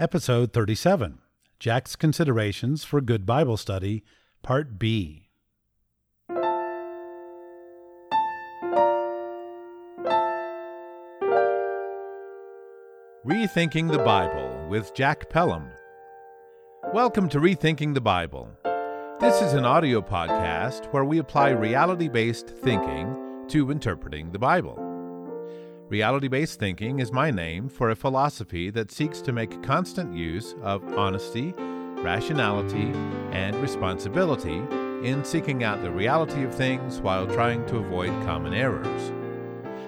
Episode 37 Jack's Considerations for Good Bible Study, Part B. Rethinking the Bible with Jack Pelham. Welcome to Rethinking the Bible. This is an audio podcast where we apply reality based thinking to interpreting the Bible. Reality based thinking is my name for a philosophy that seeks to make constant use of honesty, rationality, and responsibility in seeking out the reality of things while trying to avoid common errors.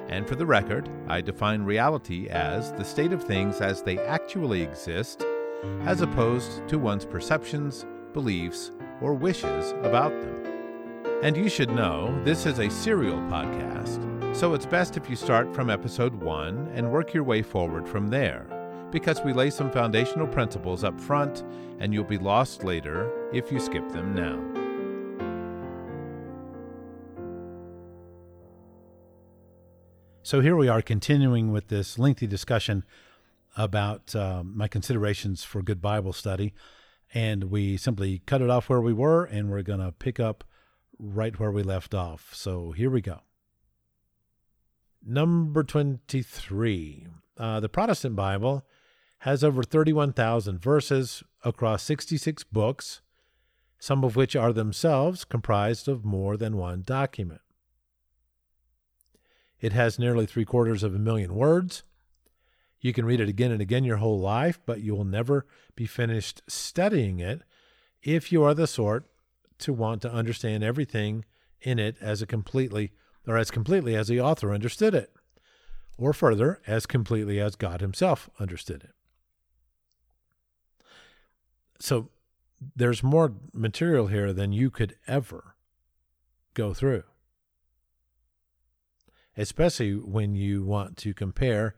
And for the record, I define reality as the state of things as they actually exist, as opposed to one's perceptions, beliefs, or wishes about them. And you should know this is a serial podcast, so it's best if you start from episode 1 and work your way forward from there, because we lay some foundational principles up front and you'll be lost later if you skip them now. So here we are continuing with this lengthy discussion about uh, my considerations for good Bible study. And we simply cut it off where we were, and we're going to pick up right where we left off. So here we go. Number 23. Uh, the Protestant Bible has over 31,000 verses across 66 books, some of which are themselves comprised of more than one document. It has nearly three quarters of a million words. You can read it again and again your whole life, but you will never be finished studying it if you are the sort to want to understand everything in it as a completely or as completely as the author understood it, or further, as completely as God himself understood it. So there's more material here than you could ever go through especially when you want to compare.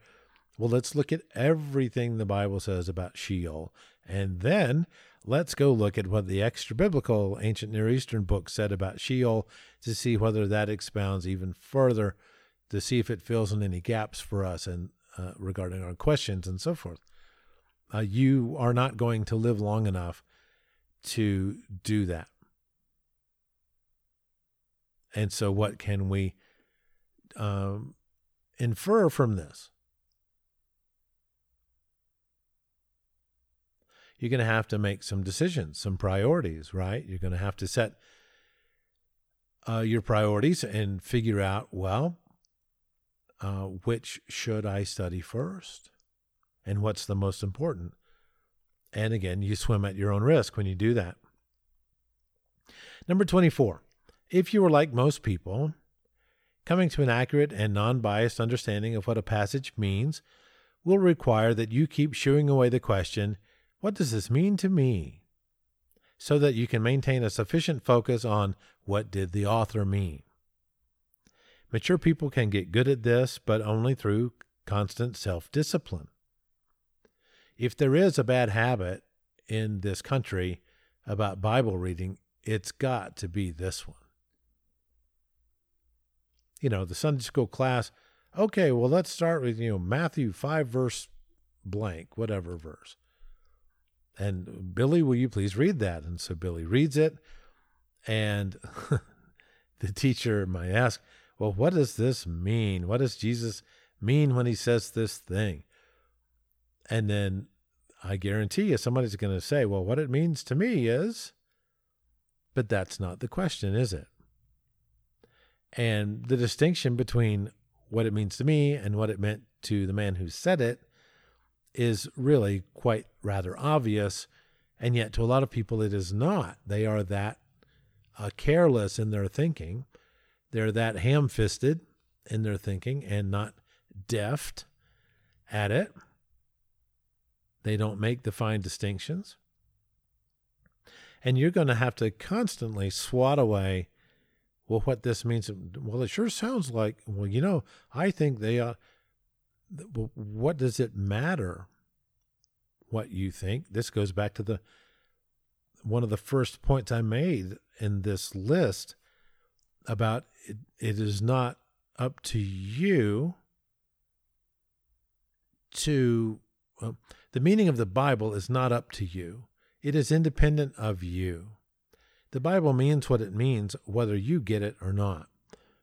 Well, let's look at everything the Bible says about Sheol, and then let's go look at what the extra biblical ancient Near Eastern book said about Sheol to see whether that expounds even further, to see if it fills in any gaps for us and uh, regarding our questions and so forth. Uh, you are not going to live long enough to do that. And so, what can we um, infer from this? You're going to have to make some decisions, some priorities, right? You're going to have to set uh, your priorities and figure out, well, uh, which should I study first? And what's the most important? And again, you swim at your own risk when you do that. Number 24. If you are like most people, Coming to an accurate and non biased understanding of what a passage means will require that you keep shooing away the question, What does this mean to me? so that you can maintain a sufficient focus on what did the author mean. Mature people can get good at this, but only through constant self discipline. If there is a bad habit in this country about Bible reading, it's got to be this one you know, the Sunday school class, okay, well, let's start with, you know, Matthew 5, verse blank, whatever verse. And Billy, will you please read that? And so Billy reads it. And the teacher might ask, well, what does this mean? What does Jesus mean when he says this thing? And then I guarantee you somebody's going to say, well, what it means to me is, but that's not the question, is it? And the distinction between what it means to me and what it meant to the man who said it is really quite rather obvious. And yet, to a lot of people, it is not. They are that uh, careless in their thinking, they're that ham fisted in their thinking and not deft at it. They don't make the fine distinctions. And you're going to have to constantly swat away well, what this means, well, it sure sounds like, well, you know, I think they, uh, what does it matter what you think? This goes back to the, one of the first points I made in this list about it, it is not up to you to Well, the meaning of the Bible is not up to you, it is independent of you. The Bible means what it means, whether you get it or not,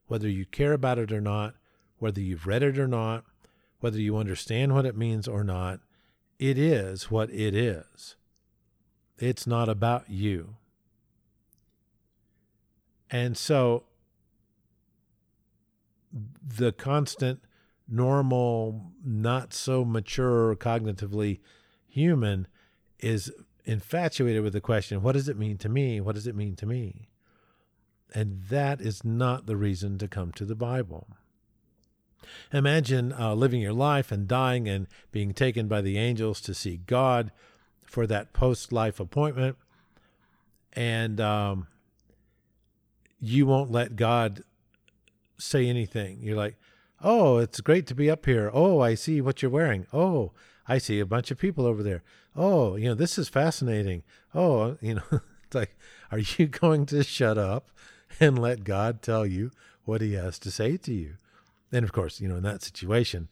whether you care about it or not, whether you've read it or not, whether you understand what it means or not. It is what it is. It's not about you. And so the constant, normal, not so mature cognitively human is infatuated with the question what does it mean to me? What does it mean to me? And that is not the reason to come to the Bible. Imagine uh, living your life and dying and being taken by the angels to see God for that post life appointment. And um, you won't let God say anything. You're like, oh, it's great to be up here. Oh, I see what you're wearing. Oh, I see a bunch of people over there. Oh, you know, this is fascinating. Oh, you know, it's like, are you going to shut up and let God tell you what he has to say to you? And of course, you know, in that situation,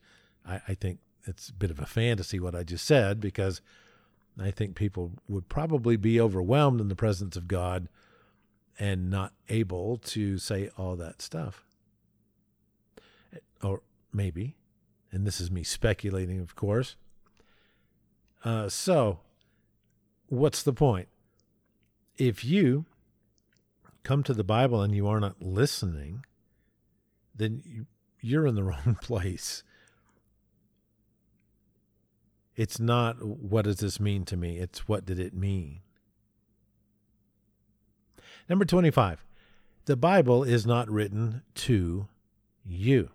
I, I think it's a bit of a fantasy what I just said because I think people would probably be overwhelmed in the presence of God and not able to say all that stuff. Or maybe, and this is me speculating, of course. Uh, so, what's the point? If you come to the Bible and you are not listening, then you, you're in the wrong place. It's not what does this mean to me? It's what did it mean? Number 25. The Bible is not written to you.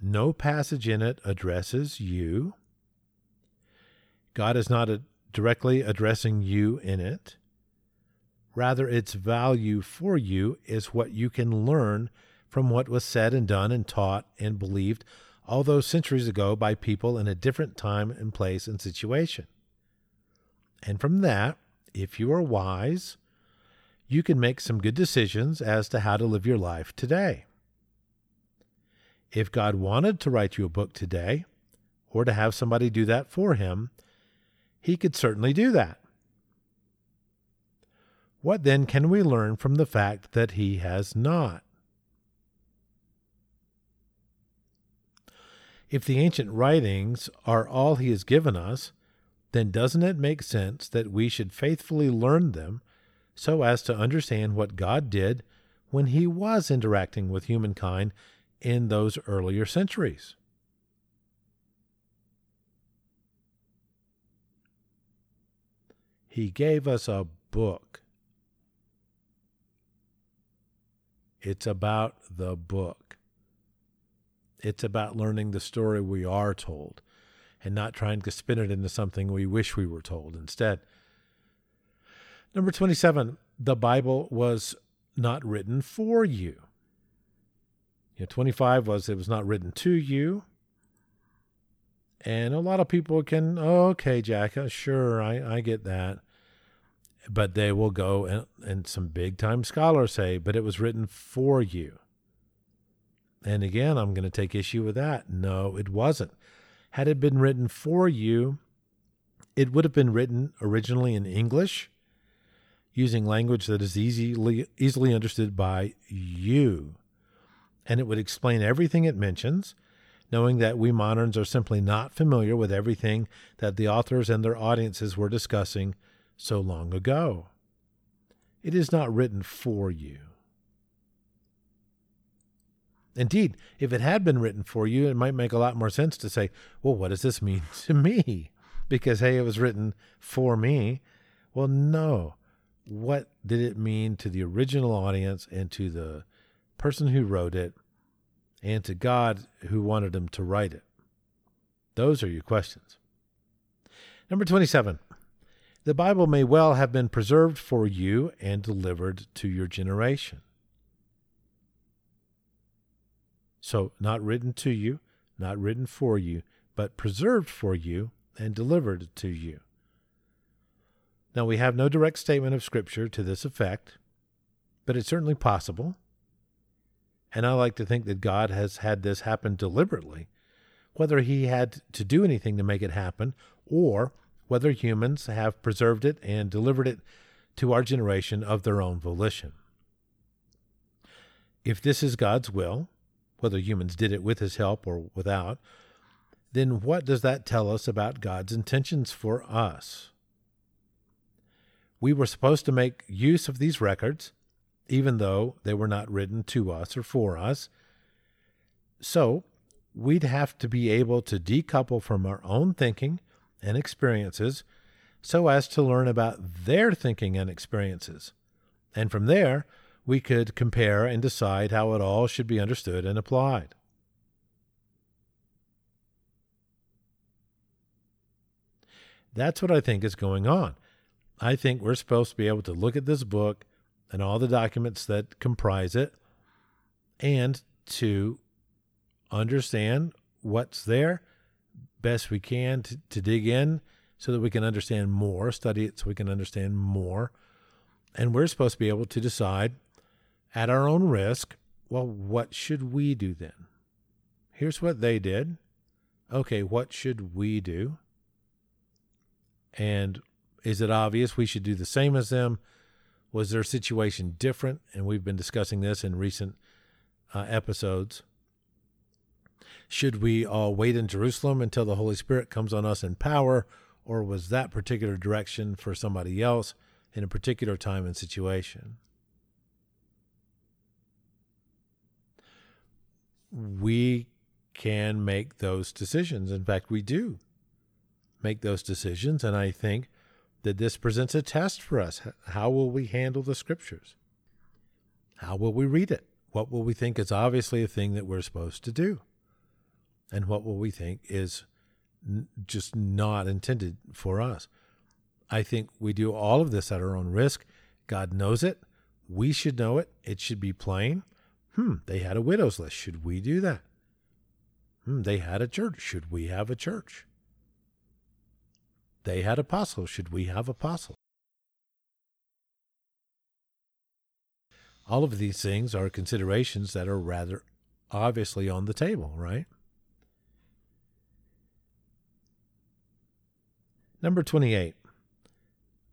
No passage in it addresses you. God is not directly addressing you in it. Rather, its value for you is what you can learn from what was said and done and taught and believed all those centuries ago by people in a different time and place and situation. And from that, if you are wise, you can make some good decisions as to how to live your life today. If God wanted to write you a book today, or to have somebody do that for him, he could certainly do that. What then can we learn from the fact that he has not? If the ancient writings are all he has given us, then doesn't it make sense that we should faithfully learn them so as to understand what God did when he was interacting with humankind in those earlier centuries. He gave us a book. It's about the book. It's about learning the story we are told and not trying to spin it into something we wish we were told instead. Number 27, the Bible was not written for you. You know, 25 was it was not written to you. And a lot of people can, oh, okay, Jack, uh, sure, I, I get that. But they will go, and, and some big time scholars say, but it was written for you. And again, I'm going to take issue with that. No, it wasn't. Had it been written for you, it would have been written originally in English using language that is easily easily understood by you. And it would explain everything it mentions, knowing that we moderns are simply not familiar with everything that the authors and their audiences were discussing so long ago. It is not written for you. Indeed, if it had been written for you, it might make a lot more sense to say, well, what does this mean to me? Because, hey, it was written for me. Well, no what did it mean to the original audience and to the person who wrote it and to God who wanted him to write it? Those are your questions. Number 27. The Bible may well have been preserved for you and delivered to your generation. So, not written to you, not written for you, but preserved for you and delivered to you. Now, we have no direct statement of Scripture to this effect, but it's certainly possible. And I like to think that God has had this happen deliberately, whether he had to do anything to make it happen, or whether humans have preserved it and delivered it to our generation of their own volition. If this is God's will, whether humans did it with his help or without, then what does that tell us about God's intentions for us? We were supposed to make use of these records, even though they were not written to us or for us. So, we'd have to be able to decouple from our own thinking and experiences so as to learn about their thinking and experiences. And from there, we could compare and decide how it all should be understood and applied. That's what I think is going on. I think we're supposed to be able to look at this book and all the documents that comprise it and to understand what's there best we can to, to dig in so that we can understand more, study it so we can understand more. And we're supposed to be able to decide at our own risk well, what should we do then? Here's what they did. Okay, what should we do? And is it obvious we should do the same as them? Was their situation different? And we've been discussing this in recent uh, episodes. Should we all wait in Jerusalem until the Holy Spirit comes on us in power? Or was that particular direction for somebody else in a particular time and situation? We can make those decisions. In fact, we do make those decisions. And I think that this presents a test for us. How will we handle the scriptures? How will we read it? What will we think is obviously a thing that we're supposed to do? And what will we think is n- just not intended for us? I think we do all of this at our own risk. God knows it. We should know it. It should be plain. Hmm, they had a widow's list. Should we do that? Hmm, they had a church. Should we have a church? They had apostles. Should we have apostles? All of these things are considerations that are rather obviously on the table, right? Number 28.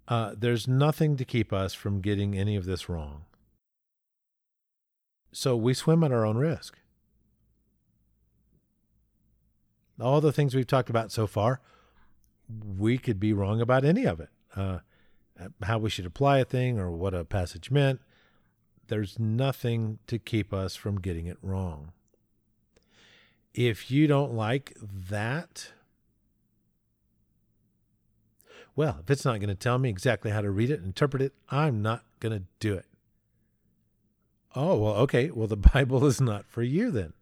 Uh, there's nothing to keep us from getting any of this wrong. So we swim at our own risk. All the things we've talked about so far we could be wrong about any of it. Uh, how we should apply a thing or what a passage meant. There's nothing to keep us from getting it wrong. If you don't like that, well, if it's not going to tell me exactly how to read it and interpret it, I'm not going to do it. Oh, well, okay. Well, the Bible is not for you then.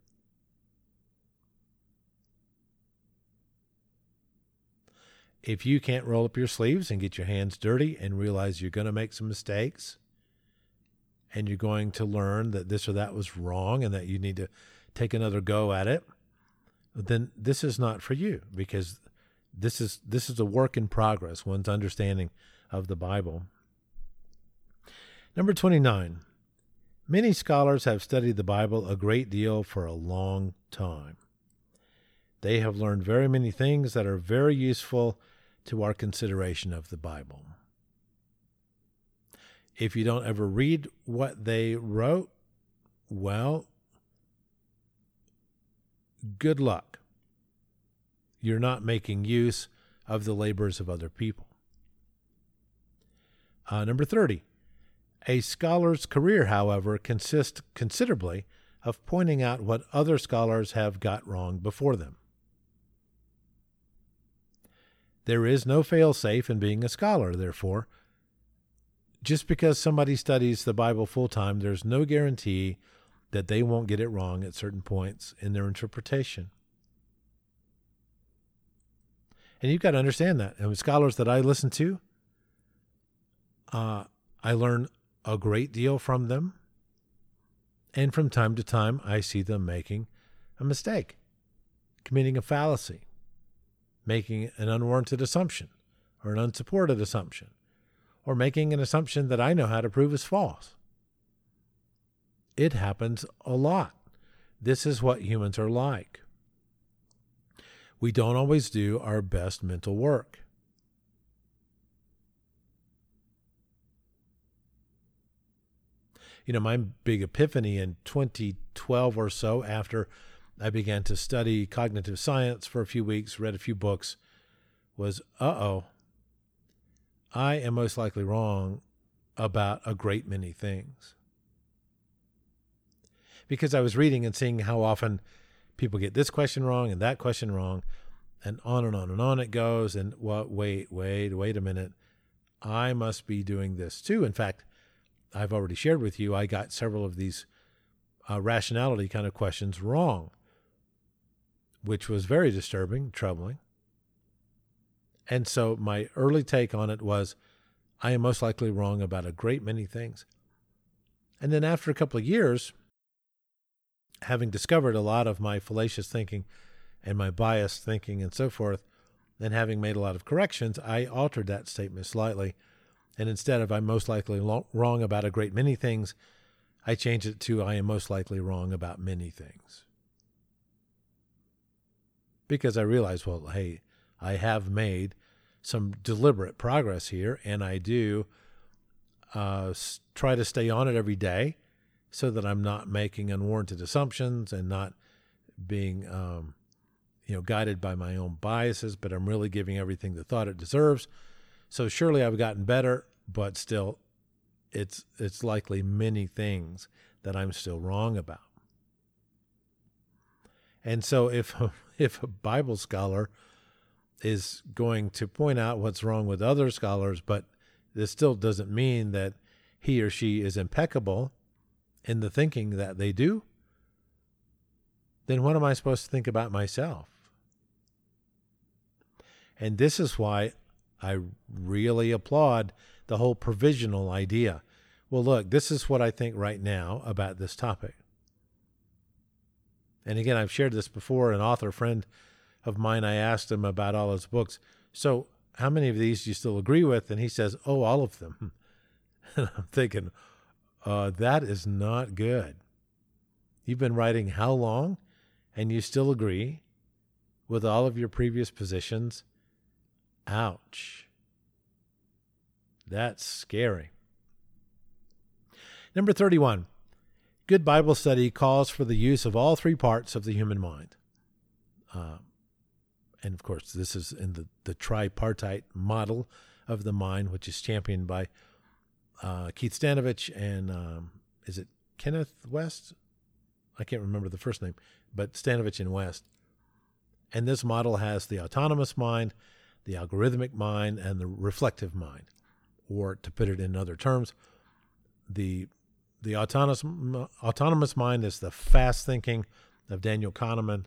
if you can't roll up your sleeves and get your hands dirty and realize you're going to make some mistakes and you're going to learn that this or that was wrong and that you need to take another go at it, then this is not for you because this is this is a work in progress, one's understanding of the Bible. Number 29. Many scholars have studied the Bible a great deal for a long time. They have learned very many things that are very useful to our consideration of the Bible. If you don't ever read what they wrote, well, good luck. You're not making use of the labors of other people. Uh, number 30. A scholar's career, however, consists considerably of pointing out what other scholars have got wrong before them. There is no fail-safe in being a scholar, therefore. Just because somebody studies the Bible full time, there's no guarantee that they won't get it wrong at certain points in their interpretation. And you've got to understand that. And with scholars that I listen to, uh, I learn a great deal from them. And from time to time, I see them making a mistake, committing a fallacy making an unwarranted assumption or an unsupported assumption or making an assumption that I know how to prove is false. It happens a lot. This is what humans are like. we don't always do our best mental work. You know, my big epiphany in 2012 or so, after I began to study cognitive science for a few weeks, read a few books, was uh oh, I am most likely wrong about a great many things. Because I was reading and seeing how often people get this question wrong and that question wrong, and on and on and on it goes. And what? Wait, wait, wait a minute. I must be doing this too. In fact, I've already shared with you. I got several of these uh, rationality kind of questions wrong, which was very disturbing, troubling. And so my early take on it was I am most likely wrong about a great many things. And then after a couple of years, having discovered a lot of my fallacious thinking and my biased thinking and so forth, and having made a lot of corrections, I altered that statement slightly. And instead of I'm most likely lo- wrong about a great many things, I change it to I am most likely wrong about many things. Because I realize, well, hey, I have made some deliberate progress here, and I do uh, try to stay on it every day so that I'm not making unwarranted assumptions and not being, um, you know, guided by my own biases, but I'm really giving everything the thought it deserves. So surely I've gotten better, but still, it's it's likely many things that I'm still wrong about. And so if if a Bible scholar is going to point out what's wrong with other scholars, but this still doesn't mean that he or she is impeccable in the thinking that they do, then what am I supposed to think about myself? And this is why I really applaud the whole provisional idea. Well, look, this is what I think right now about this topic. And again, I've shared this before. An author friend of mine, I asked him about all his books. So, how many of these do you still agree with? And he says, Oh, all of them. And I'm thinking, uh, that is not good. You've been writing how long? And you still agree with all of your previous positions? Ouch. That's scary. Number 31. Good Bible study calls for the use of all three parts of the human mind. Uh, and of course, this is in the, the tripartite model of the mind, which is championed by uh, Keith Stanovich and um, is it Kenneth West? I can't remember the first name, but Stanovich and West. And this model has the autonomous mind, the algorithmic mind, and the reflective mind. Or to put it in other terms, the the autonomous autonomous mind is the fast thinking of Daniel Kahneman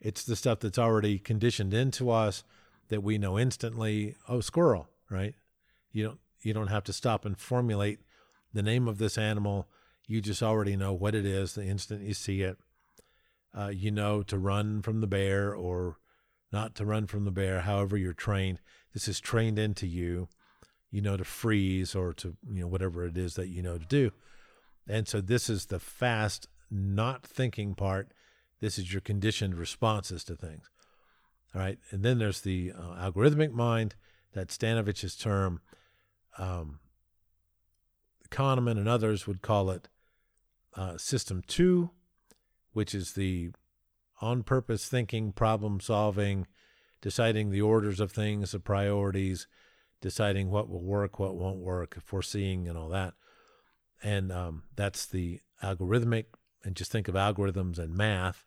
it's the stuff that's already conditioned into us that we know instantly. Oh, squirrel, right? You don't you don't have to stop and formulate the name of this animal. You just already know what it is the instant you see it. Uh, you know to run from the bear or not to run from the bear. However, you're trained. This is trained into you. You know to freeze or to you know whatever it is that you know to do. And so this is the fast, not thinking part this is your conditioned responses to things. All right. And then there's the uh, algorithmic mind, that Stanovich's term. Um, Kahneman and others would call it uh, system two, which is the on purpose thinking, problem solving, deciding the orders of things, the priorities, deciding what will work, what won't work, foreseeing, and all that. And um, that's the algorithmic. And just think of algorithms and math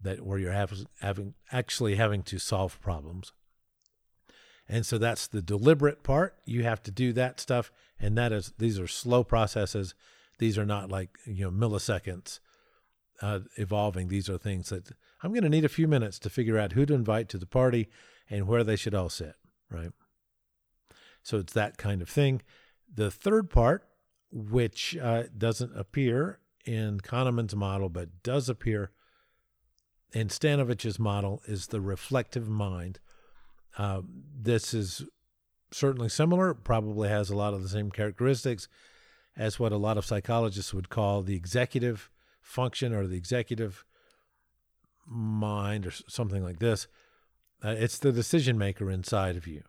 that where you're having, having actually having to solve problems. And so that's the deliberate part. You have to do that stuff, and that is these are slow processes. These are not like you know milliseconds uh, evolving. These are things that I'm going to need a few minutes to figure out who to invite to the party and where they should all sit. Right. So it's that kind of thing. The third part, which uh, doesn't appear in Kahneman's model but does appear in Stanovich's model is the reflective mind. Uh, this is certainly similar, probably has a lot of the same characteristics as what a lot of psychologists would call the executive function or the executive mind or something like this. Uh, it's the decision maker inside of you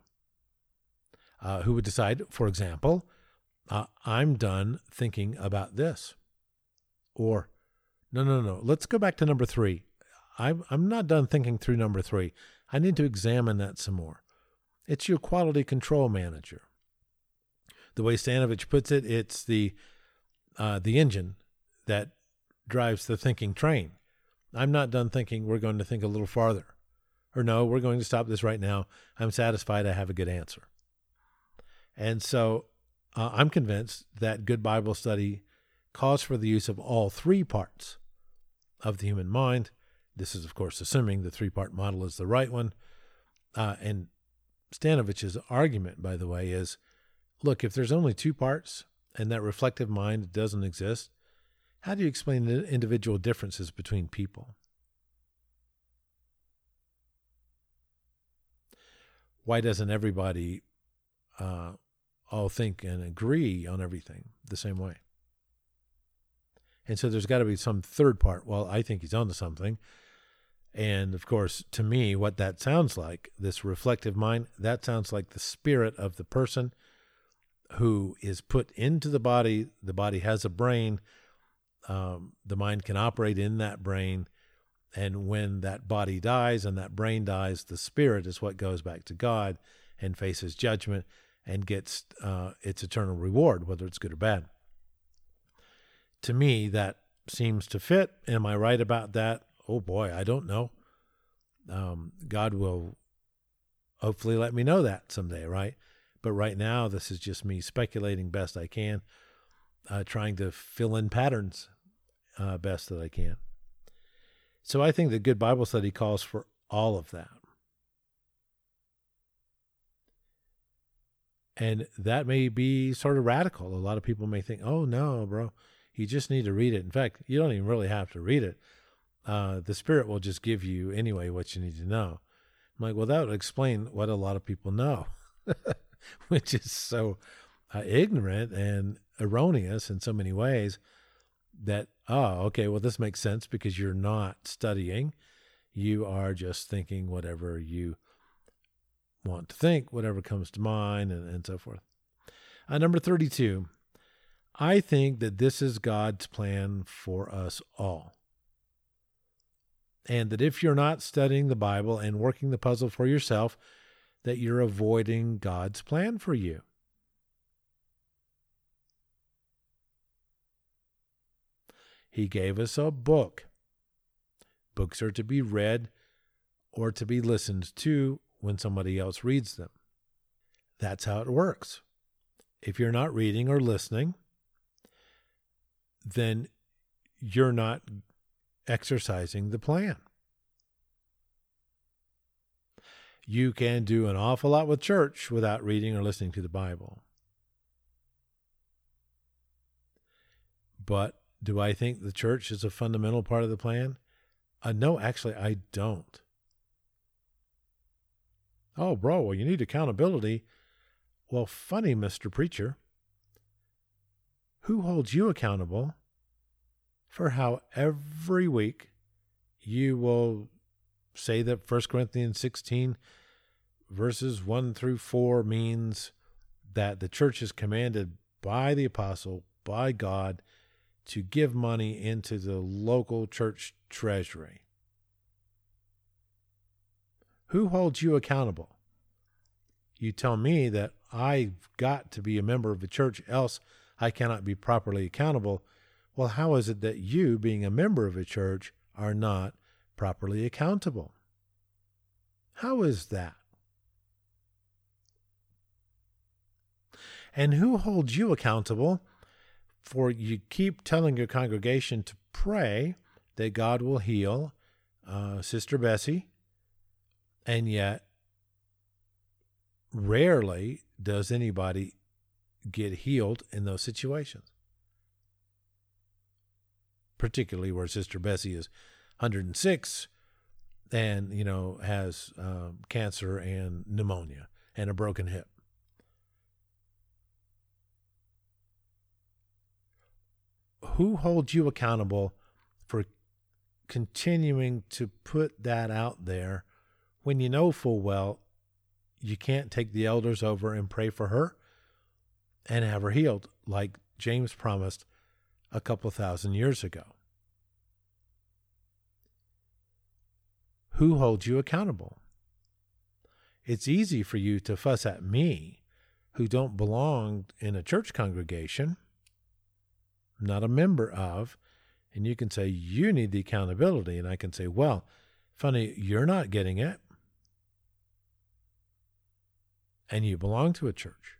uh, who would decide, for example, uh, I'm done thinking about this. Or, no, no, no, let's go back to number three. I'm, I'm not done thinking through number three. I need to examine that some more. It's your quality control manager. The way Stanovich puts it, it's the uh, the engine that drives the thinking train. I'm not done thinking. We're going to think a little farther. Or no, we're going to stop this right now. I'm satisfied I have a good answer. And so uh, I'm convinced that good Bible study calls for the use of all three parts of the human mind. This is, of course, assuming the three part model is the right one. Uh, and Stanovich's argument, by the way, is look, if there's only two parts and that reflective mind doesn't exist, how do you explain the individual differences between people? Why doesn't everybody uh, all think and agree on everything the same way? And so there's got to be some third part. Well, I think he's onto something. And of course, to me, what that sounds like, this reflective mind, that sounds like the spirit of the person who is put into the body. The body has a brain. Um, the mind can operate in that brain. And when that body dies and that brain dies, the spirit is what goes back to God and faces judgment and gets uh, its eternal reward, whether it's good or bad. To me, that seems to fit. Am I right about that? Oh boy, I don't know. Um, God will hopefully let me know that someday, right? But right now, this is just me speculating best I can, uh, trying to fill in patterns uh, best that I can. So I think the good Bible study calls for all of that. And that may be sort of radical. A lot of people may think, oh, no, bro, you just need to read it. In fact, you don't even really have to read it. Uh, the Spirit will just give you anyway what you need to know. I'm like, well, that would explain what a lot of people know, which is so uh, ignorant and erroneous in so many ways that, oh, okay, well, this makes sense because you're not studying. You are just thinking whatever you want to think, whatever comes to mind, and, and so forth. Uh, number 32, I think that this is God's plan for us all. And that if you're not studying the Bible and working the puzzle for yourself, that you're avoiding God's plan for you. He gave us a book. Books are to be read or to be listened to when somebody else reads them. That's how it works. If you're not reading or listening, then you're not exercising the plan. You can do an awful lot with church without reading or listening to the Bible. But do I think the church is a fundamental part of the plan? Uh, no, actually, I don't. Oh, bro, well, you need accountability. Well, funny, Mr. Preacher. Who holds you accountable for how every week you will say that 1 Corinthians 16, verses 1 through 4 means that the church is commanded by the apostle, by God, to give money into the local church treasury? Who holds you accountable? You tell me that I've got to be a member of the church, else I cannot be properly accountable. Well, how is it that you, being a member of a church, are not properly accountable? How is that? And who holds you accountable for you keep telling your congregation to pray that God will heal uh, Sister Bessie and yet, rarely does anybody get healed in those situations, particularly where Sister Bessie is 106 and, you know, has um, cancer and pneumonia and a broken hip. Who holds you accountable for continuing to put that out there when you know full well you can't take the elders over and pray for her and have her healed like James promised a couple thousand years ago. Who holds you accountable? It's easy for you to fuss at me, who don't belong in a church congregation, not a member of, and you can say, You need the accountability. And I can say, Well, funny, you're not getting it. And you belong to a church.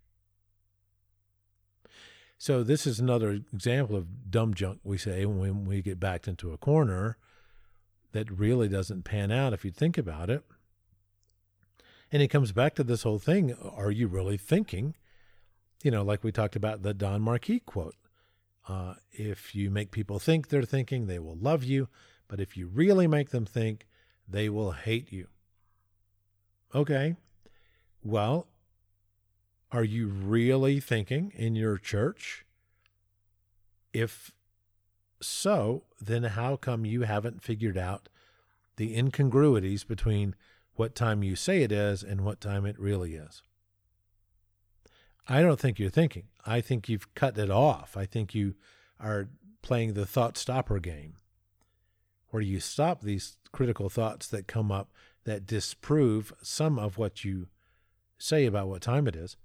So this is another example of dumb junk we say when we get backed into a corner that really doesn't pan out if you think about it. And it comes back to this whole thing are you really thinking? You know, like we talked about the Don Marquis quote uh, if you make people think they're thinking, they will love you. But if you really make them think, they will hate you. Okay. Well, are you really thinking in your church? If so, then how come you haven't figured out the incongruities between what time you say it is and what time it really is? I don't think you're thinking. I think you've cut it off. I think you are playing the thought stopper game, where you stop these critical thoughts that come up that disprove some of what you say about what time it is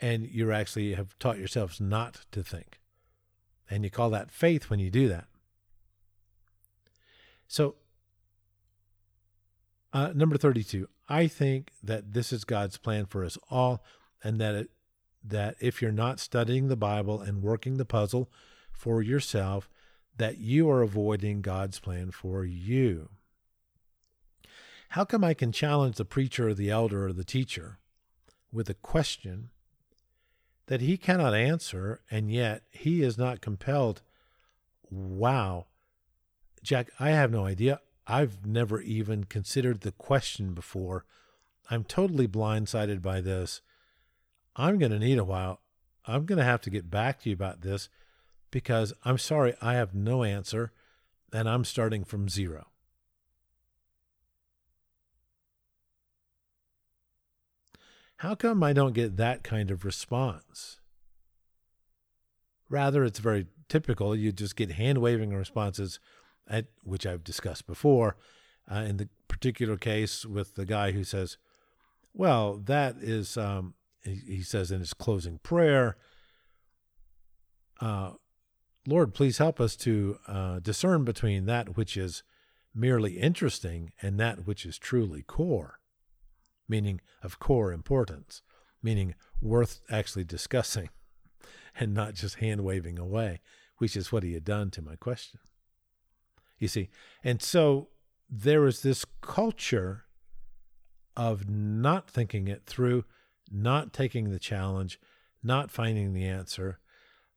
and you actually have taught yourselves not to think. And you call that faith when you do that. So, uh, number 32, I think that this is God's plan for us all, and that it, that if you're not studying the Bible and working the puzzle for yourself, that you are avoiding God's plan for you. How come I can challenge the preacher or the elder or the teacher with a question that he cannot answer, and yet he is not compelled. Wow. Jack, I have no idea. I've never even considered the question before. I'm totally blindsided by this. I'm going to need a while. I'm going to have to get back to you about this because I'm sorry, I have no answer and I'm starting from zero. How come I don't get that kind of response? Rather, it's very typical. You just get hand waving responses, at, which I've discussed before. Uh, in the particular case with the guy who says, Well, that is, um, he, says in his closing prayer, uh, Lord, please help us to uh, discern between that which is merely interesting and that which is truly core meaning of core importance, meaning worth actually discussing and not just hand waving away, which is what he had done to my question. You see, and so there is this culture of not thinking it through, not taking the challenge, not finding the answer.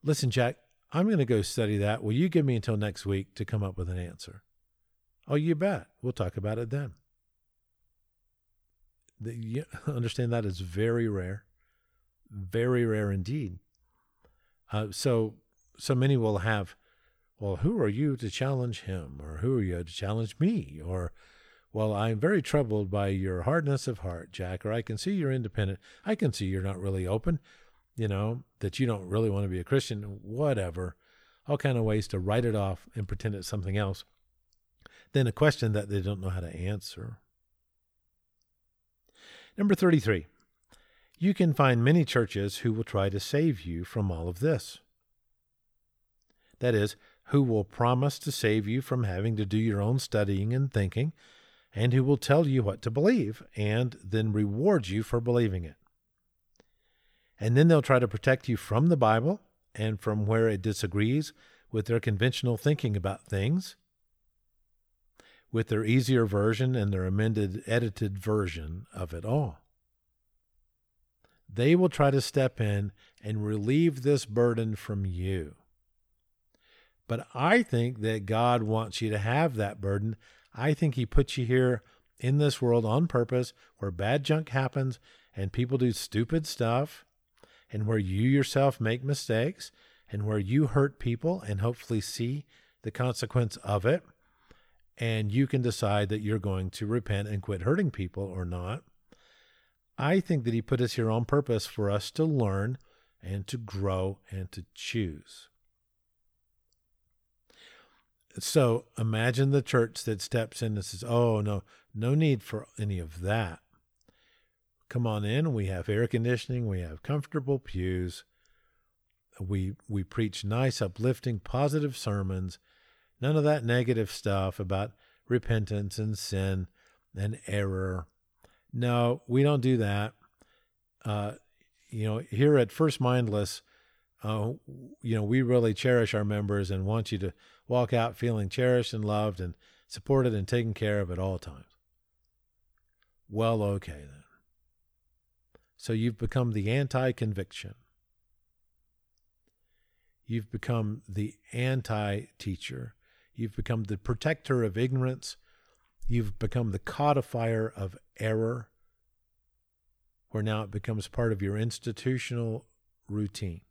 Listen, Jack, I'm going to go study that. Will you give me until next week to come up with an answer? Oh, you bet. We'll talk about it then. The, you understand that is very rare, very rare indeed. Uh, so, so many will have, well, who are you to challenge him, or who are you to challenge me, or, well, I'm very troubled by your hardness of heart, Jack, or I can see you're independent. I can see you're not really open, you know, that you don't really want to be a Christian, whatever. All kind of ways to write it off and pretend it's something else. Then a question that they don't know how to answer. Number 33. You can find many churches who will try to save you from all of this. That is, who will promise to save you from having to do your own studying and thinking, and who will tell you what to believe and then reward you for believing it. And then they'll try to protect you from the Bible and from where it disagrees with their conventional thinking about things with their easier version and their amended, edited version of it all. They will try to step in and relieve this burden from you. But I think that God wants you to have that burden. I think He puts you here in this world on purpose where bad junk happens and people do stupid stuff and where you yourself make mistakes and where you hurt people and hopefully see the consequence of it and you can decide that you're going to repent and quit hurting people or not. I think that he put us here on purpose for us to learn and to grow and to choose. So imagine the church that steps in and says, Oh, no, no need for any of that. Come on in. We have air conditioning. We have comfortable pews. We, we preach nice, uplifting, positive sermons. None of that negative stuff about repentance and sin and error. No, we don't do that. Uh, you know, here at First Mindless, uh, you know, we really cherish our members and want you to walk out feeling cherished and loved and supported and taken care of at all times. Well, okay then. So you've become the anti conviction. You've become the anti teacher. You've become the protector of ignorance. You've become the codifier of error, where now it becomes part of your institutional routine.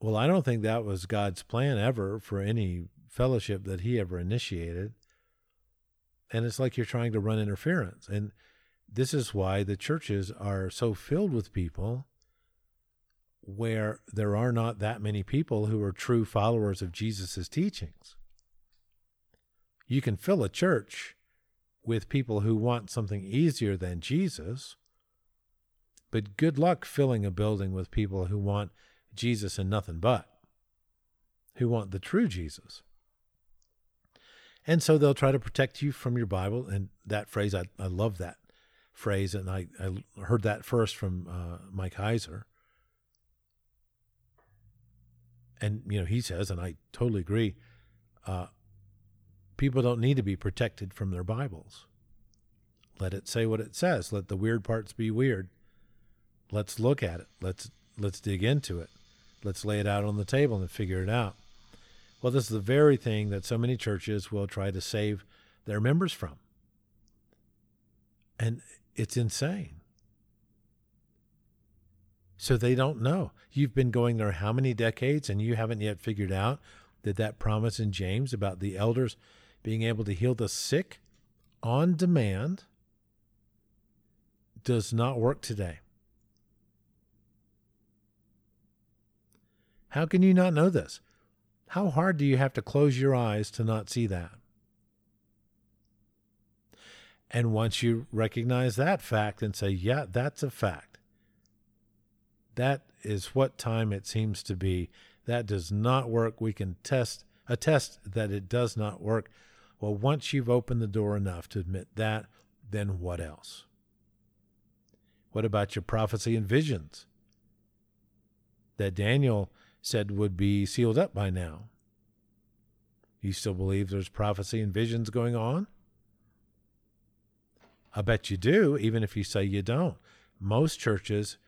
Well, I don't think that was God's plan ever for any fellowship that he ever initiated. And it's like you're trying to run interference. And this is why the churches are so filled with people where there are not that many people who are true followers of Jesus' teachings. You can fill a church with people who want something easier than Jesus, but good luck filling a building with people who want Jesus and nothing but, who want the true Jesus. And so they'll try to protect you from your Bible. And that phrase, I, I love that phrase. And I, I heard that first from uh, Mike Heiser. And, you know, he says, and I totally agree, uh, people don't need to be protected from their Bibles. Let it say what it says. Let the weird parts be weird. Let's look at it. Let's let's dig into it. Let's lay it out on the table and figure it out. Well, this is the very thing that so many churches will try to save their members from. And it's insane. So they don't know. You've been going there how many decades and you haven't yet figured out that that promise in James about the elders being able to heal the sick on demand does not work today. How can you not know this? How hard do you have to close your eyes to not see that? And once you recognize that fact and say, yeah, that's a fact, that is what time it seems to be. That does not work. We can test attest that it does not work. Well, once you've opened the door enough to admit that, then what else? What about your prophecy and visions? That Daniel said would be sealed up by now. You still believe there's prophecy and visions going on? I bet you do, even if you say you don't. Most churches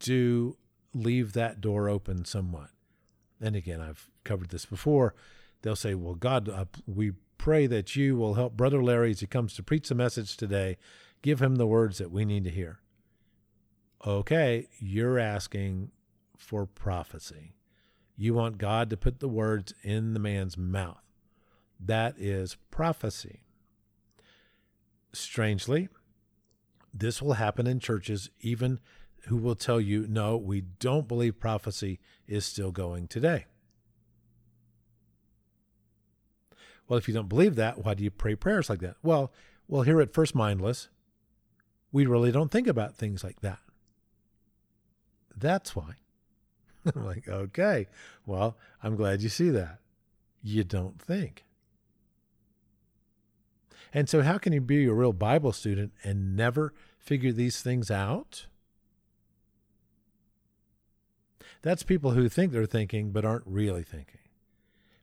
do leave that door open somewhat. And again, I've covered this before. They'll say, Well, God, uh, we pray that you will help Brother Larry as he comes to preach the message today. Give him the words that we need to hear. Okay, you're asking for prophecy. You want God to put the words in the man's mouth. That is prophecy. Strangely, this will happen in churches, even who will tell you, no, we don't believe prophecy is still going today. Well, if you don't believe that, why do you pray prayers like that? Well, well, here at First Mindless, we really don't think about things like that. That's why. I'm like, okay, well, I'm glad you see that. You don't think. And so, how can you be a real Bible student and never figure these things out? That's people who think they're thinking but aren't really thinking.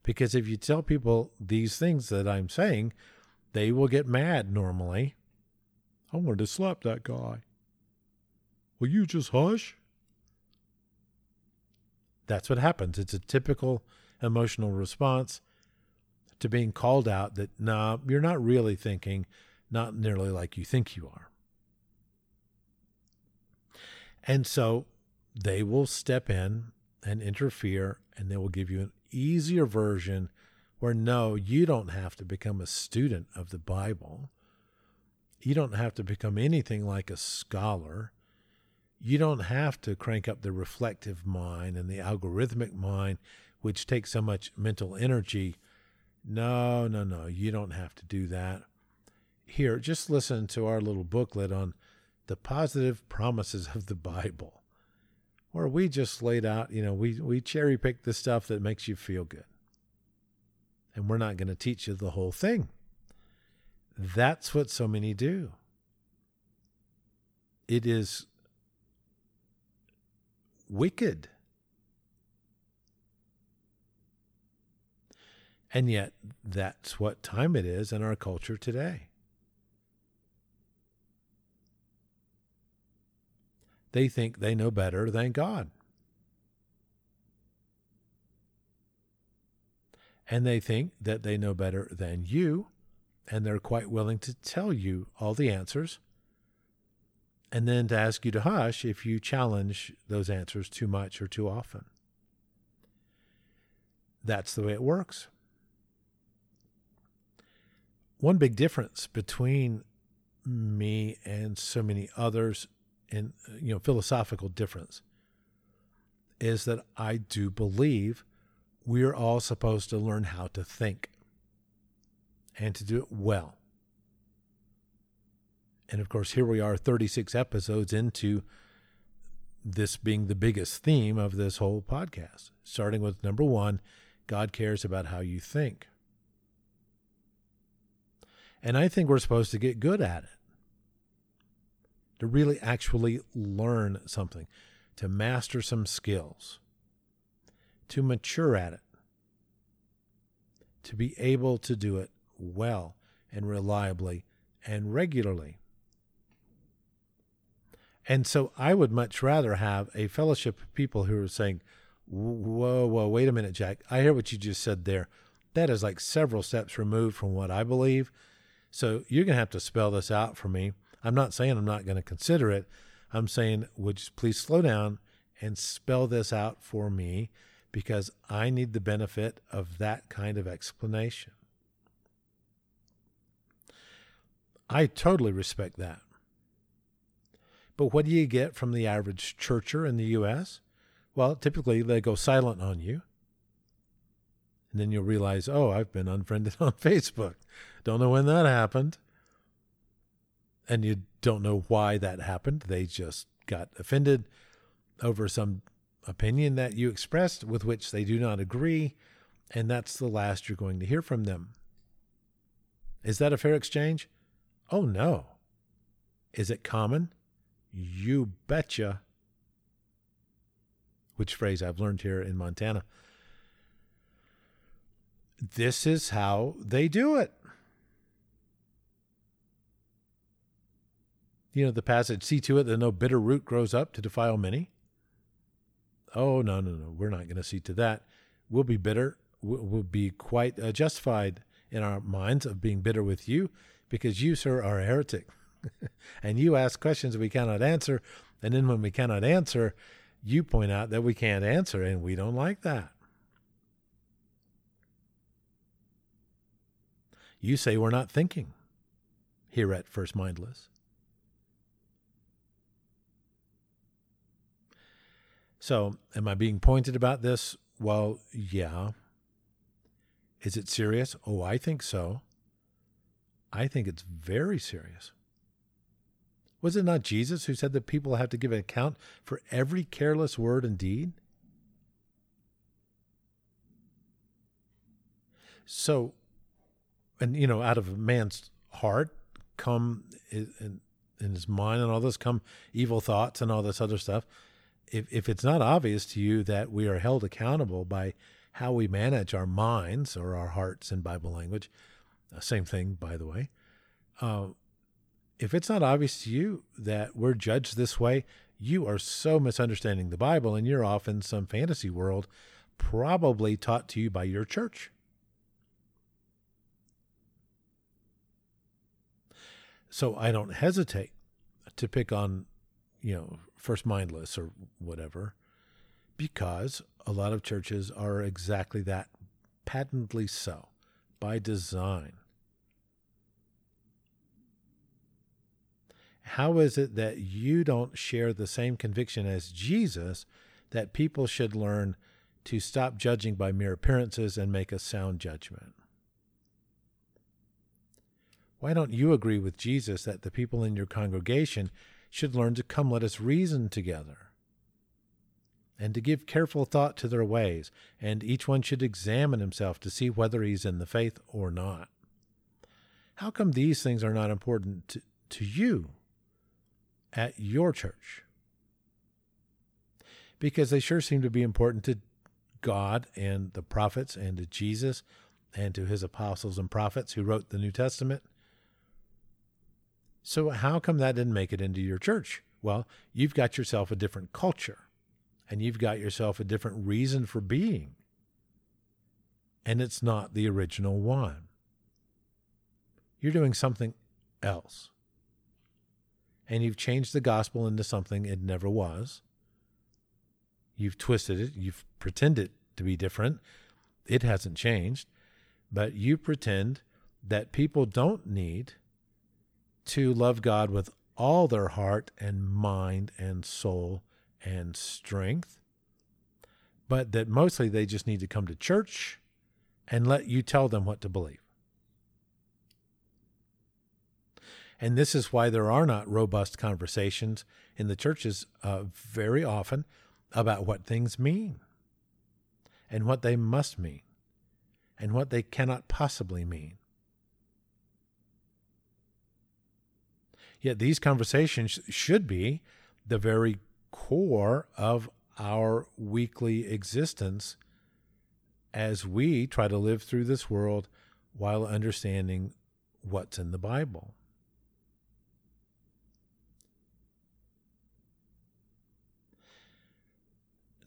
Because if you tell people these things that I'm saying, they will get mad normally. I wanted to slap that guy. Will you just hush? That's what happens. It's a typical emotional response to being called out that, nah, you're not really thinking, not nearly like you think you are. And so they will step in and interfere and they will give you an easier version where no, you don't have to become a student of the Bible. You don't have to become anything like a scholar. You don't have to crank up the reflective mind and the algorithmic mind, which takes so much mental energy. No, no, no, you don't have to do that. Here, just listen to our little booklet on the positive promises of the Bible, where we just laid out, you know, we, we cherry pick the stuff that makes you feel good. And we're not going to teach you the whole thing. That's what so many do. It is wicked. And yet, that's what time it is in our culture today. They think they know better than God. And they think that they know better than you, and they're quite willing to tell you all the answers and then to ask you to hush if you challenge those answers too much or too often. That's the way it works. One big difference between me and so many others and you know philosophical difference is that I do believe we're all supposed to learn how to think and to do it well. And of course, here we are 36 episodes into this being the biggest theme of this whole podcast, starting with number one God cares about how you think. And I think we're supposed to get good at it to really actually learn something, to master some skills, to mature at it, to be able to do it well and reliably and regularly. And so I would much rather have a fellowship of people who are saying, Whoa, whoa, wait a minute, Jack. I hear what you just said there. That is like several steps removed from what I believe. So you're going to have to spell this out for me. I'm not saying I'm not going to consider it. I'm saying, would you please slow down and spell this out for me because I need the benefit of that kind of explanation. I totally respect that. But what do you get from the average churcher in the U.S.? Well, typically they go silent on you. And then you'll realize, oh, I've been unfriended on Facebook. Don't know when that happened and you don't know why that happened. They just got offended over some opinion that you expressed with which they do not agree, and that's the last you're going to hear from them. Is that a fair exchange? Oh, no. Is it common? You betcha. Which phrase I've learned here in Montana. This is how they do it. you know, the passage, see to it that no bitter root grows up to defile many. Oh, no, no, no. We're not going to see to that. We'll be bitter. We'll be quite uh, justified in our minds of being bitter with you because you, sir, are a heretic. and you ask questions we cannot answer. And then when we cannot answer, you point out that we can't answer, and we don't like that. You say we're not thinking here at First Mindless. So, am I being pointed about this? Well, yeah. Is it serious? Oh, I think so. I think it's very serious. Was it not Jesus who said that people have to give an account for every careless word and deed? So, and you know, out of a man's heart come in, in his mind and all this come evil thoughts and all this other stuff if, if it's not obvious to you that we are held accountable by how we manage our minds or our hearts in Bible language, uh, same thing, by the way. Uh, if it's not obvious to you that we're judged this way, you are so misunderstanding the Bible and you're off in some fantasy world, probably taught to you by your church. So I don't hesitate to pick on, you know, first mindless or whatever, Because a lot of churches are exactly that, patently so, by design. How is it that you don't share the same conviction as Jesus that people should learn to stop judging by mere appearances and make a sound judgment? Why don't you agree with Jesus that the people in your congregation should learn to come let us reason together? And to give careful thought to their ways, and each one should examine himself to see whether he's in the faith or not. How come these things are not important to, to you at your church? Because they sure seem to be important to God and the prophets and to Jesus and to his apostles and prophets who wrote the New Testament so, how come that didn't make it into your church? Well, you've got yourself a different culture and you've got yourself a different reason for being. And it's not the original one. You're doing something else. And you've changed the gospel into something it never was. You've twisted it, you've pretended to be different. It hasn't changed. But you pretend that people don't need to love God with all their heart and mind and soul and strength, but that mostly they just need to come to church and let you tell them what to believe. And this is why there are not robust conversations in the churches uh, very often about what things mean and what they must mean and what they cannot possibly mean. Yet these conversations should be the very core of our weekly existence as we try to live through this world while understanding what's in the Bible.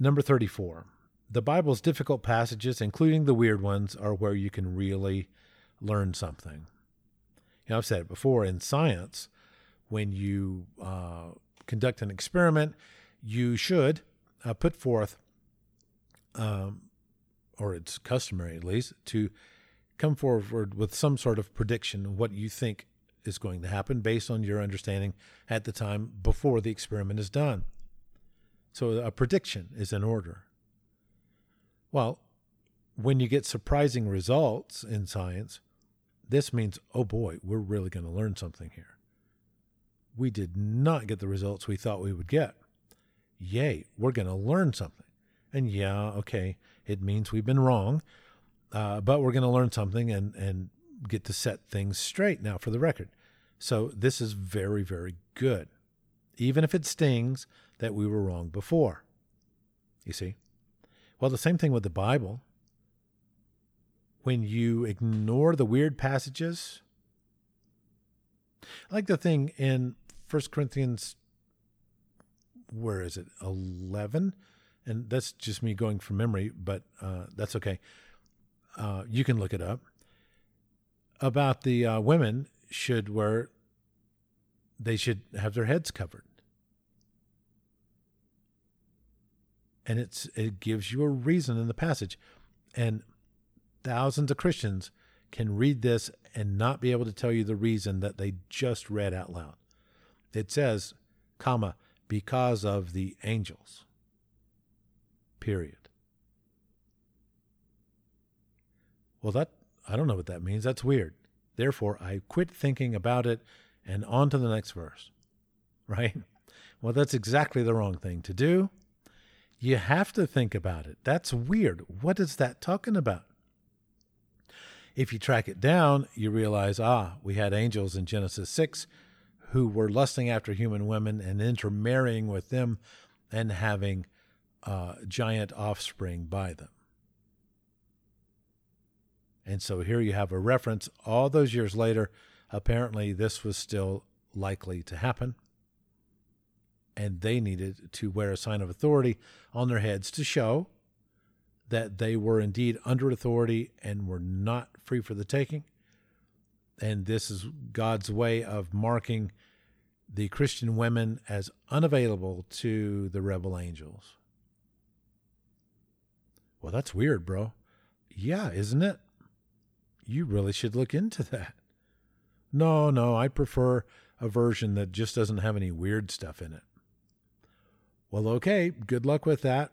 Number 34. The Bible's difficult passages, including the weird ones, are where you can really learn something. You know, I've said it before in science, when you uh, conduct an experiment, you should uh, put forth, um, or it's customary at least, to come forward with some sort of prediction of what you think is going to happen based on your understanding at the time before the experiment is done. So a prediction is an order. Well, when you get surprising results in science, this means, oh boy, we're really going to learn something here we did not get the results we thought we would get. Yay, we're going to learn something. And yeah, okay, it means we've been wrong, uh, but we're going to learn something and, and get to set things straight now for the record. So this is very, very good, even if it stings that we were wrong before. You see? Well, the same thing with the Bible. When you ignore the weird passages, like the thing in First Corinthians, where is it? Eleven, and that's just me going from memory, but uh, that's okay. Uh, you can look it up. About the uh, women should wear, they should have their heads covered, and it's it gives you a reason in the passage, and thousands of Christians can read this and not be able to tell you the reason that they just read out loud. It says, comma, because of the angels. Period. Well, that I don't know what that means. That's weird. Therefore, I quit thinking about it and on to the next verse. Right? Well, that's exactly the wrong thing to do. You have to think about it. That's weird. What is that talking about? If you track it down, you realize, ah, we had angels in Genesis 6 who were lusting after human women and intermarrying with them and having uh, giant offspring by them. And so here you have a reference all those years later. Apparently, this was still likely to happen. And they needed to wear a sign of authority on their heads to show that they were indeed under authority and were not free for the taking and this is God's way of marking the Christian women as unavailable to the rebel angels. Well, that's weird, bro. Yeah, isn't it? You really should look into that. No, no, I prefer a version that just doesn't have any weird stuff in it. Well, okay, good luck with that.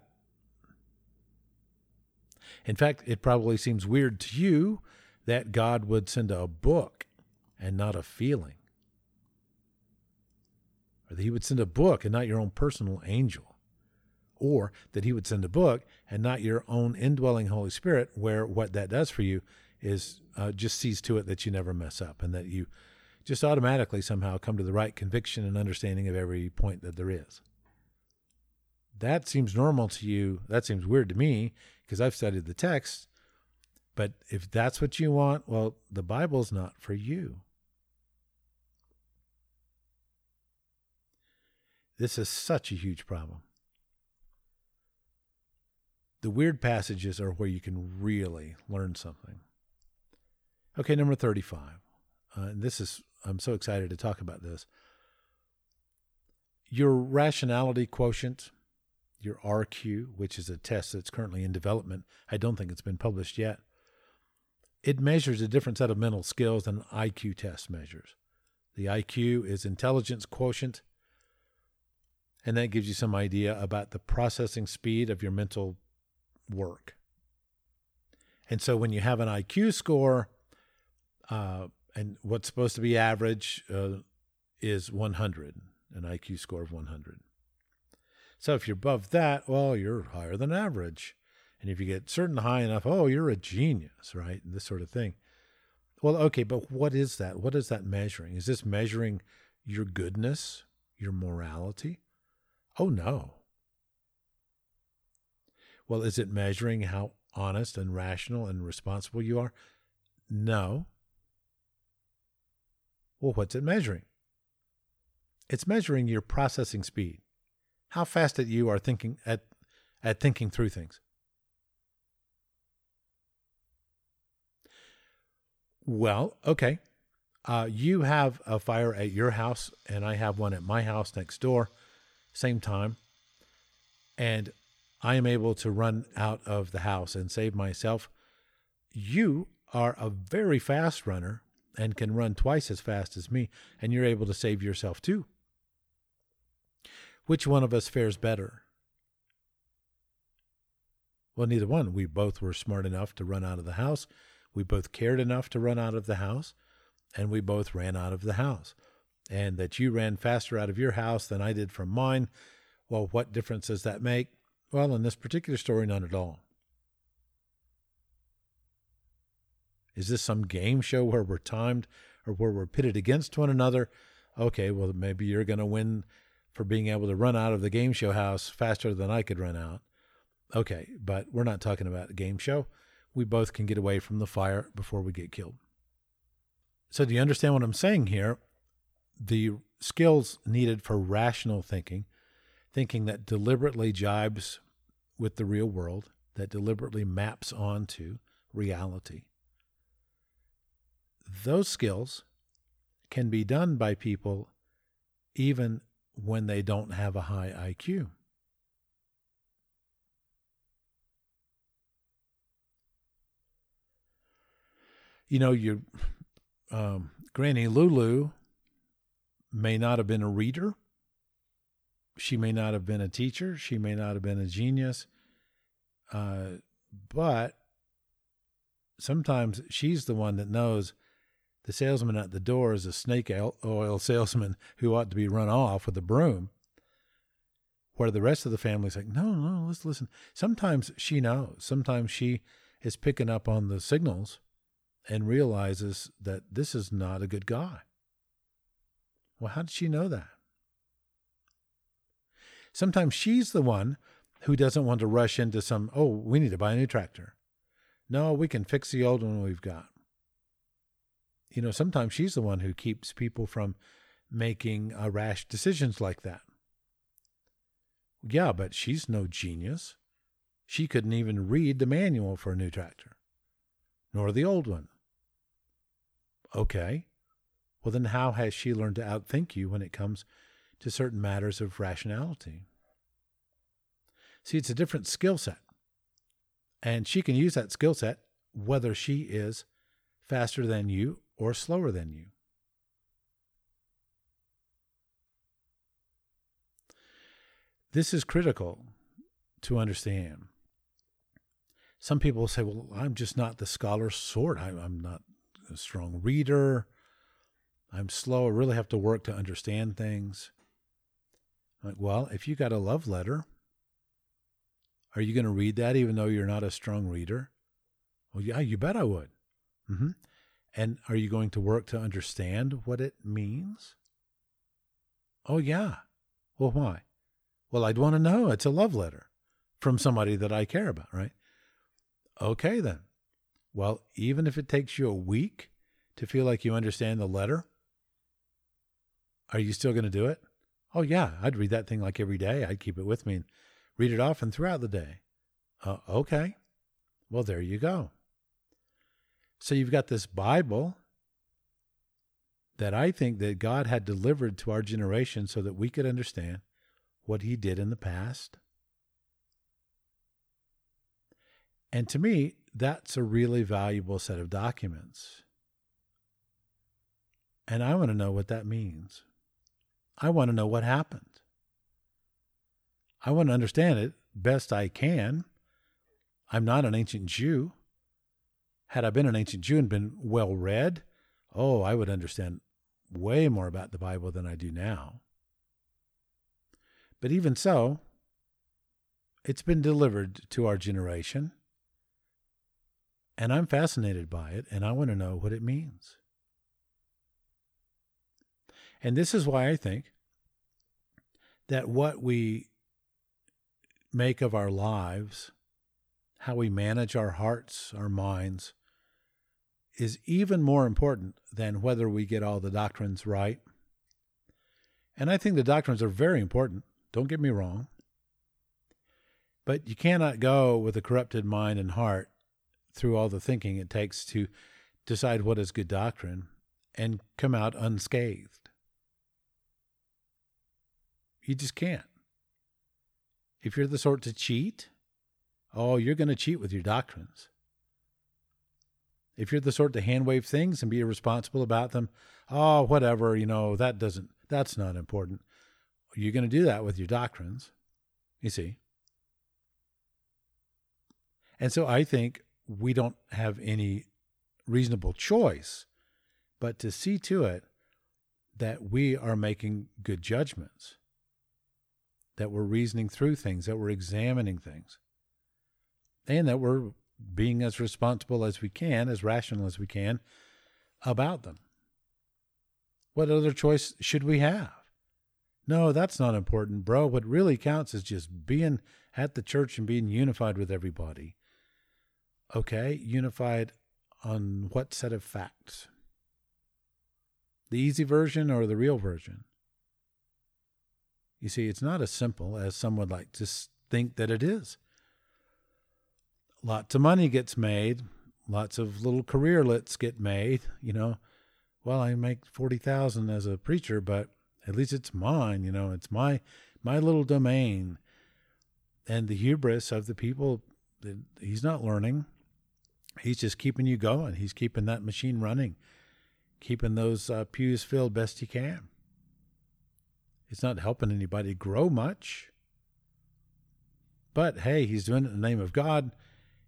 In fact, it probably seems weird to you that God would send a book and not a feeling. Or that he would send a book and not your own personal angel. Or that he would send a book and not your own indwelling Holy Spirit, where what that does for you is uh, just sees to it that you never mess up and that you just automatically somehow come to the right conviction and understanding of every point that there is. That seems normal to you. That seems weird to me because I've studied the text. But if that's what you want, well, the Bible's not for you. This is such a huge problem. The weird passages are where you can really learn something. Okay, number 35. Uh, this is, I'm so excited to talk about this. Your rationality quotient, your RQ, which is a test that's currently in development, I don't think it's been published yet. It measures a different set of mental skills than IQ test measures. The IQ is intelligence quotient, and that gives you some idea about the processing speed of your mental work. And so when you have an IQ score, uh, and what's supposed to be average uh, is 100, an IQ score of 100. So if you're above that, well, you're higher than average. And if you get certain high enough, oh, you're a genius, right? This sort of thing. Well, okay, but what is that? What is that measuring? Is this measuring your goodness, your morality? Oh, no. Well, is it measuring how honest and rational and responsible you are? No. Well, what's it measuring? It's measuring your processing speed. How fast that you are thinking at at thinking through things. Well, okay. Uh, you have a fire at your house, and I have one at my house next door, same time. And I am able to run out of the house and save myself. You are a very fast runner and can run twice as fast as me, and you're able to save yourself too. Which one of us fares better? Well, neither one. We both were smart enough to run out of the house. We both cared enough to run out of the house, and we both ran out of the house. And that you ran faster out of your house than I did from mine, well, what difference does that make? Well, in this particular story, none at all. Is this some game show where we're timed or where we're pitted against one another? Okay, well, maybe you're going to win for being able to run out of the game show house faster than I could run out. Okay, but we're not talking about a game show. We both can get away from the fire before we get killed. So, do you understand what I'm saying here? The skills needed for rational thinking, thinking that deliberately jibes with the real world, that deliberately maps onto reality, those skills can be done by people even when they don't have a high IQ. You know, your um, Granny Lulu may not have been a reader. She may not have been a teacher. She may not have been a genius. Uh, but sometimes she's the one that knows the salesman at the door is a snake oil salesman who ought to be run off with a broom. Where the rest of the family's like, no, no, let's listen. Sometimes she knows. Sometimes she is picking up on the signals and realizes that this is not a good guy. Well, how did she know that? Sometimes she's the one who doesn't want to rush into some, oh, we need to buy a new tractor. No, we can fix the old one we've got you know, sometimes she's the one who keeps people from making uh, rash decisions like that. Yeah, but she's no genius. She couldn't even read the manual for a new tractor, nor the old one. Okay. Well, then how has she learned to outthink you when it comes to certain matters of rationality? See, it's a different skill set. And she can use that skill set whether she is faster than you or slower than you. This is critical to understand. Some people say, well, I'm just not the scholar sort. I, am not a strong reader. I'm slow. I really have to work to understand things. Like, well, if you got a love letter, are you going to read that even though you're not a strong reader? Well, yeah, you bet I would. Mm-hmm. And are you going to work to understand what it means? Oh, yeah. Well, why? Well, I'd want to know. It's a love letter from somebody that I care about, right? Okay, then. Well, even if it takes you a week to feel like you understand the letter, are you still going to do it? Oh, yeah, I'd read that thing like every day. I'd keep it with me and read it often throughout the day. Uh, okay. Well, there you go. So you've got this Bible that I think that God had delivered to our generation so that we could understand what he did in the past. And to me, that's a really valuable set of documents. And I want to know what that means. I want to know what happened. I want to understand it best I can. I'm not an ancient Jew. Had I been an ancient Jew and been well read, oh, I would understand way more about the Bible than I do now. But even so, it's been delivered to our generation. And I'm fascinated by it, and I want to know what it means. And this is why I think that what we make of our lives, how we manage our hearts, our minds, is even more important than whether we get all the doctrines right. And I think the doctrines are very important. Don't get me wrong. But you cannot go with a corrupted mind and heart through all the thinking it takes to decide what is good doctrine and come out unscathed. You just can't. If you're the sort to cheat, oh, you're going to cheat with your doctrines. If you're the sort to hand wave things and be irresponsible about them, oh, whatever, you know, that doesn't, that's not important. You're going to do that with your doctrines, you see. And so I think we don't have any reasonable choice but to see to it that we are making good judgments, that we're reasoning through things, that we're examining things, and that we're being as responsible as we can, as rational as we can about them. What other choice should we have? No, that's not important, bro. What really counts is just being at the church and being unified with everybody. Okay, unified on what set of facts? The easy version or the real version? You see, it's not as simple as some would like to think that it is. Lots of money gets made, lots of little careerlets get made, you know. Well, I make 40,000 as a preacher, but at least it's mine, you know, it's my my little domain. And the hubris of the people he's not learning. He's just keeping you going. He's keeping that machine running, keeping those uh, pews filled best he can. It's not helping anybody grow much. But hey, he's doing it in the name of God.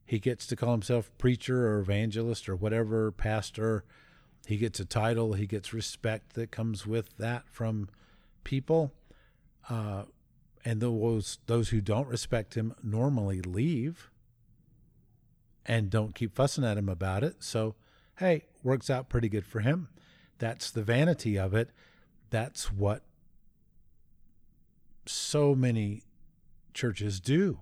He gets to call himself preacher or evangelist or whatever, pastor, he gets a title, he gets respect that comes with that from people. Uh, and those those who don't respect him normally leave and don't keep fussing at him about it. So, hey, works out pretty good for him. That's the vanity of it. That's what so many churches do.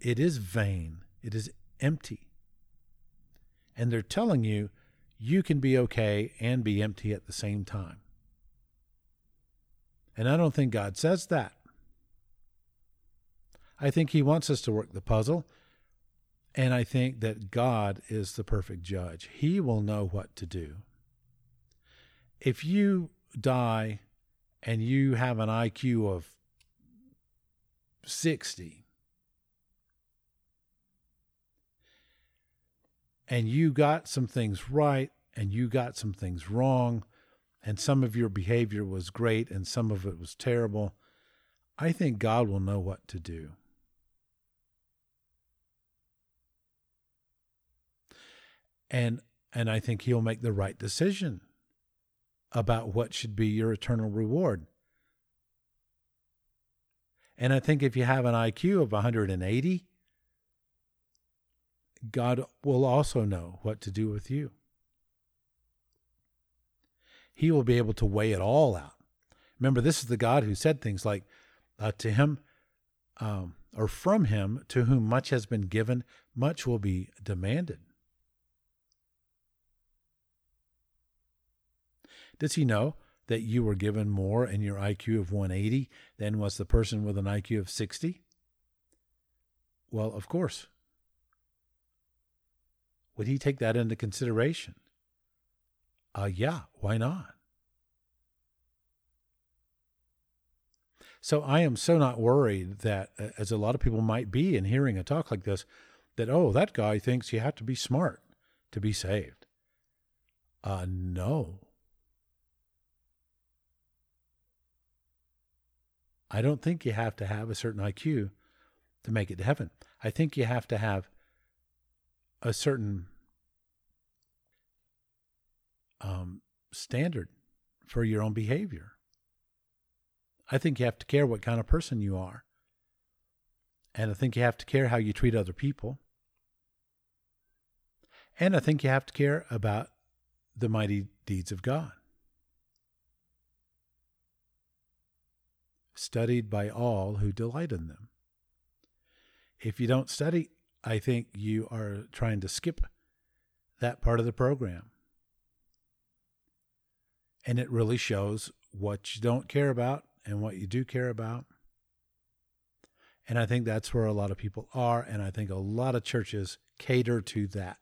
It is vain. It is empty. And they're telling you you can be okay and be empty at the same time. And I don't think God says that. I think He wants us to work the puzzle. And I think that God is the perfect judge. He will know what to do. If you die and you have an IQ of 60, and you got some things right and you got some things wrong, and some of your behavior was great and some of it was terrible, I think God will know what to do. And and I think he'll make the right decision about what should be your eternal reward. And I think if you have an IQ of 180, God will also know what to do with you. He will be able to weigh it all out. Remember, this is the God who said things like, uh, to him um, or from him to whom much has been given, much will be demanded. Does he know that you were given more in your IQ of 180 than was the person with an IQ of 60? Well, of course. Would he take that into consideration? Uh, yeah, why not? So I am so not worried that, as a lot of people might be in hearing a talk like this, that, oh, that guy thinks you have to be smart to be saved. Uh, no. I don't think you have to have a certain IQ to make it to heaven. I think you have to have a certain um, standard for your own behavior. I think you have to care what kind of person you are. And I think you have to care how you treat other people. And I think you have to care about the mighty deeds of God. Studied by all who delight in them. If you don't study, I think you are trying to skip that part of the program. And it really shows what you don't care about and what you do care about. And I think that's where a lot of people are. And I think a lot of churches cater to that.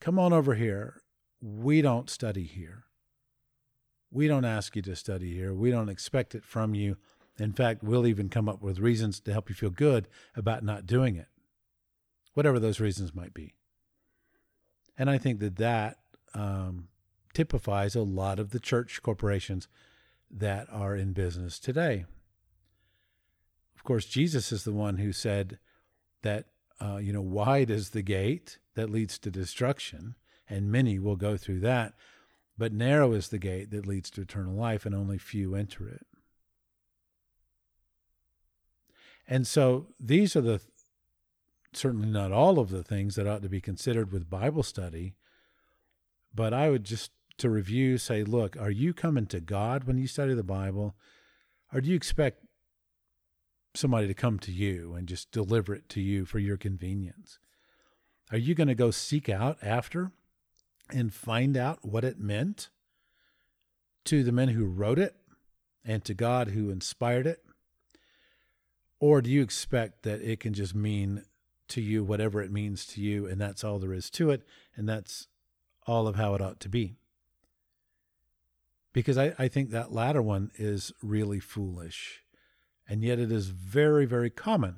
Come on over here. We don't study here. We don't ask you to study here. We don't expect it from you. In fact, we'll even come up with reasons to help you feel good about not doing it, whatever those reasons might be. And I think that that um, typifies a lot of the church corporations that are in business today. Of course, Jesus is the one who said that, uh, you know, wide is the gate that leads to destruction, and many will go through that, but narrow is the gate that leads to eternal life, and only few enter it. And so these are the certainly not all of the things that ought to be considered with Bible study, but I would just to review say, look, are you coming to God when you study the Bible? Or do you expect somebody to come to you and just deliver it to you for your convenience? Are you going to go seek out after and find out what it meant to the men who wrote it and to God who inspired it? Or do you expect that it can just mean to you whatever it means to you, and that's all there is to it, and that's all of how it ought to be? because I, I think that latter one is really foolish. And yet it is very, very common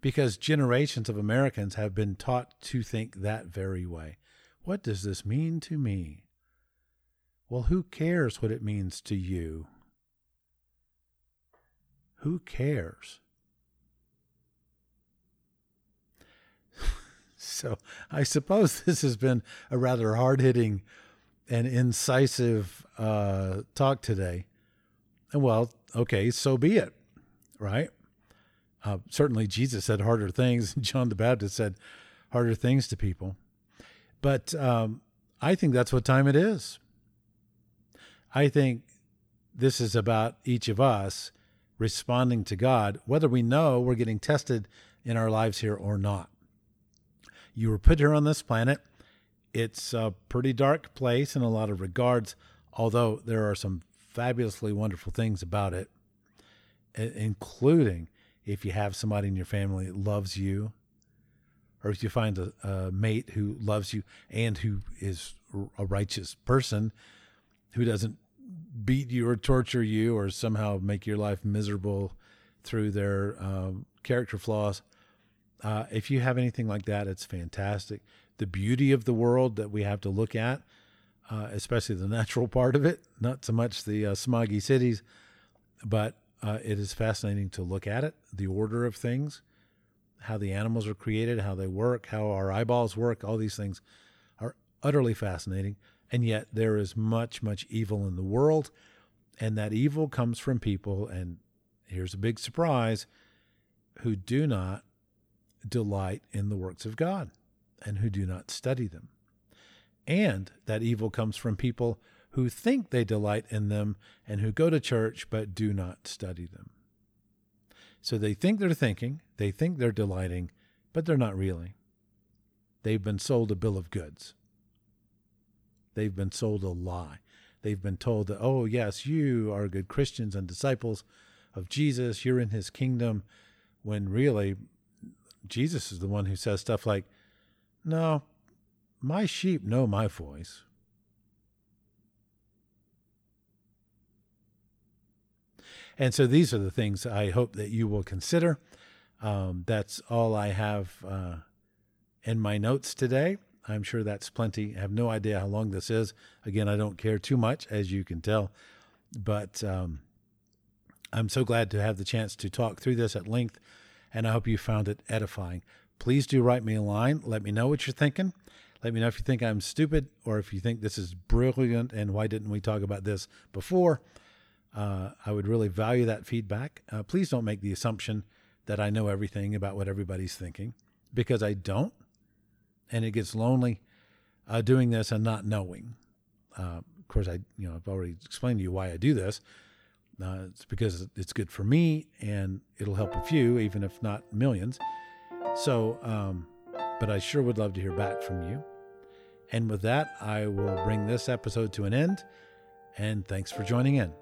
because generations of Americans have been taught to think that very way. What does this mean to me? Well, who cares what it means to you? Who cares? So I suppose this has been a rather hard hitting and incisive uh, talk today. And well, okay, so be it, right? Uh, certainly, Jesus said harder things. John the Baptist said harder things to people. But um, I think that's what time it is. I think this is about each of us responding to God, whether we know we're getting tested in our lives here or not. You were put here on this planet it's a pretty dark place in a lot of regards, although there are some fabulously wonderful things about it, including if you have somebody in your family that loves you, or if you find a, a mate who loves you and who is a righteous person who doesn't beat you or torture you or somehow make your life miserable through their um, character flaws. Uh, if you have anything like that, it's fantastic. The beauty of the world that we have to look at, uh, especially the natural part of it, not so much the uh, smoggy cities, but uh, it is fascinating to look at it, the order of things, how the animals are created, how they work, how our eyeballs work, all these things are utterly fascinating. And yet there is much, much evil in the world. And that evil comes from people, and here's a big surprise, who do not delight in the works of God and who do not study them. And that evil comes from people who think they delight in them and who go to church but do not study them. So they think they're thinking, they think they're delighting, but they're not really. They've been sold a bill of goods. They've been sold a lie. They've been told that, oh, yes, you are good Christians and disciples of Jesus, you're in his kingdom, when really Jesus is the one who says stuff like, no, my sheep know my voice. And so these are the things I hope that you will consider. Um, that's all I have uh, in my notes today. I'm sure that's plenty. I have no idea how long this is. Again, I don't care too much, as you can tell. But um, I'm so glad to have the chance to talk through this at length, and I hope you found it edifying. Please do write me a line. Let me know what you're thinking. Let me know if you think I'm stupid or if you think this is brilliant and why didn't we talk about this before. Uh, I would really value that feedback. Uh, please don't make the assumption that I know everything about what everybody's thinking because I don't. And it gets lonely uh, doing this and not knowing. Uh, of course, I you know I've already explained to you why I do this. Uh, it's because it's good for me and it'll help a few, even if not millions. So, um, but I sure would love to hear back from you. And with that, I will bring this episode to an end. And thanks for joining in.